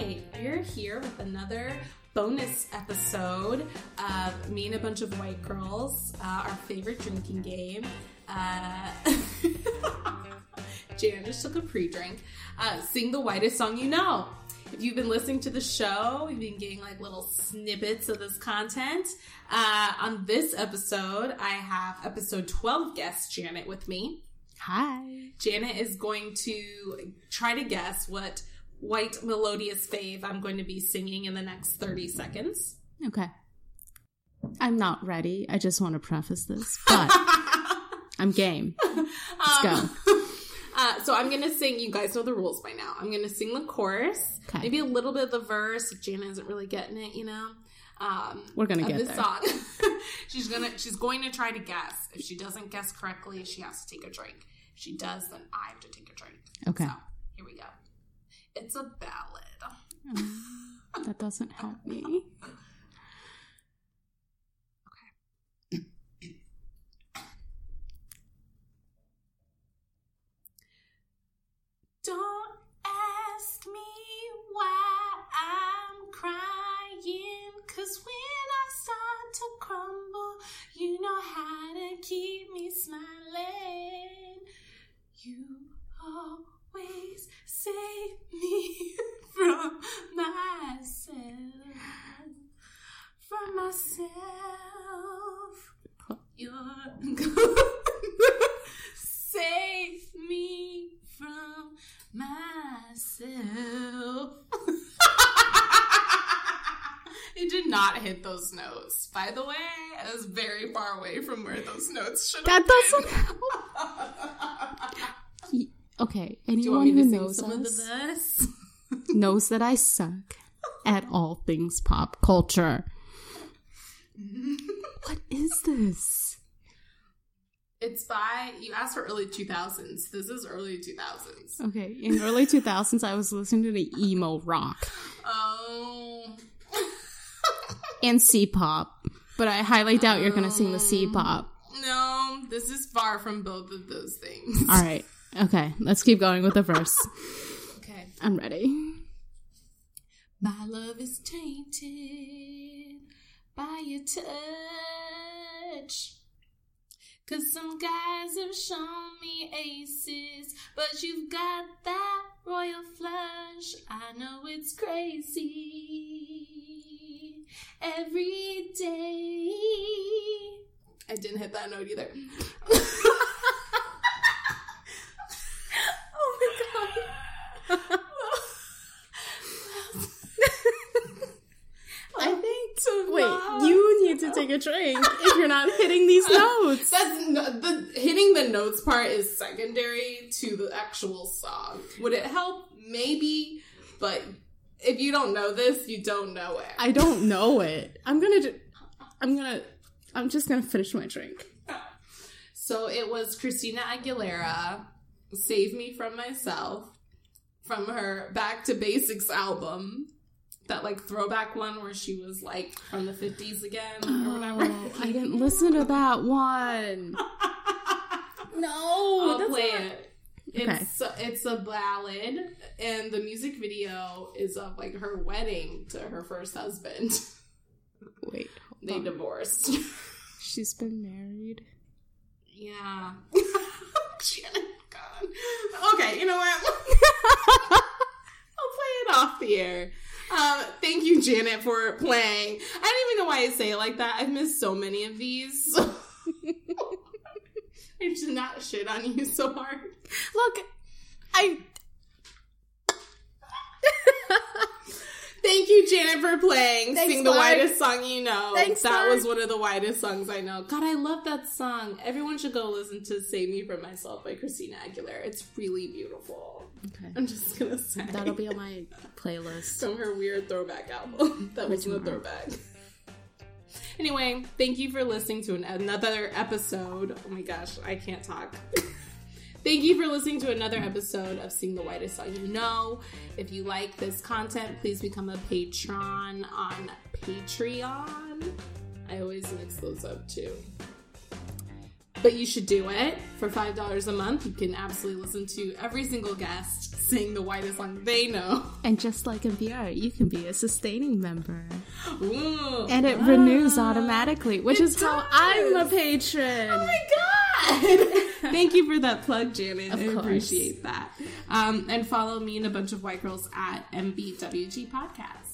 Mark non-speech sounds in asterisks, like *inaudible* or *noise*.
right, we're here with another bonus episode of Me and a Bunch of White Girls, uh, our favorite drinking game. Uh, *laughs* Jan just took a pre drink. Uh, sing the whitest song you know. If you've been listening to the show, you've been getting like little snippets of this content. Uh, on this episode, I have episode 12 guest Janet with me. Hi. Janet is going to try to guess what white melodious fave I'm going to be singing in the next 30 seconds. Okay. I'm not ready. I just want to preface this, *laughs* but I'm game. Let's go. *laughs* Uh, so I'm gonna sing. You guys know the rules by now. I'm gonna sing the chorus, Okay. maybe a little bit of the verse. If Janet isn't really getting it, you know. Um, We're gonna get this there. song. *laughs* she's gonna she's going to try to guess. If she doesn't guess correctly, she has to take a drink. If she does, then I have to take a drink. Okay. So here we go. It's a ballad. Hmm. That doesn't help me. *laughs* from myself. You're *laughs* save me from myself. *laughs* it did not hit those notes. By the way, I was very far away from where those notes should have That doesn't *laughs* help. Okay. Anyone who knows some of us knows that I suck at all things pop culture. *laughs* What is this? It's by you asked for early 2000s. This is early 2000s. Okay, in early 2000s, I was listening to the emo rock Oh. *laughs* and C-pop, but I highly doubt you're gonna sing the um, C-pop. No, this is far from both of those things. All right. Okay, let's keep going with the verse. Okay. I'm ready. My love is tainted by your touch. Cause some guys have shown me aces, but you've got that royal flush. I know it's crazy. Every day. I didn't hit that note either. *laughs* oh my god. I think. To Wait, not- you need to take a drink if you're not hitting these *laughs* notes. That's the hitting the notes part is secondary to the actual song. Would it help? Maybe, but if you don't know this, you don't know it. I don't know it. I'm gonna. Ju- I'm gonna. I'm just gonna finish my drink. *laughs* so it was Christina Aguilera, "Save Me from Myself," from her Back to Basics album. That like throwback one where she was like from the fifties again or oh, whatever. Oh, I didn't listen to that one. *laughs* No, I'll that's play not- it. It's it's a ballad, and the music video is of like her wedding to her first husband. Wait, *laughs* they on. divorced. she's been married. yeah. *laughs* Shannon, God. Okay, you know what? I'll play it off the air. Um, thank you, Janet, for playing. I don't even know why I say it like that. I've missed so many of these. *laughs* I should not shit on you so hard. Look, I. Thank you, Janet, for playing. Thanks, Sing the Clark. widest song you know. Thanks, that Clark. was one of the widest songs I know. God, I love that song. Everyone should go listen to Save Me From Myself by Christina Aguilera. It's really beautiful. Okay. I'm just gonna say. That'll be on my playlist. from her weird throwback album. *laughs* that wasn't a throwback. Anyway, thank you for listening to an- another episode. Oh my gosh, I can't talk. *laughs* Thank you for listening to another episode of Sing the Whitest Song You Know. If you like this content, please become a patron on Patreon. I always mix those up too. but you should do it for five dollars a month. You can absolutely listen to every single guest sing the whitest song they know. And just like NPR, you can be a sustaining member. Ooh. And it renews ah. automatically, which It is how. I'm a patron. Oh my god! *laughs* Thank you for that plug, Janet. Of I course. appreciate that. Um, and follow me and a bunch of white girls at MBWG Podcast.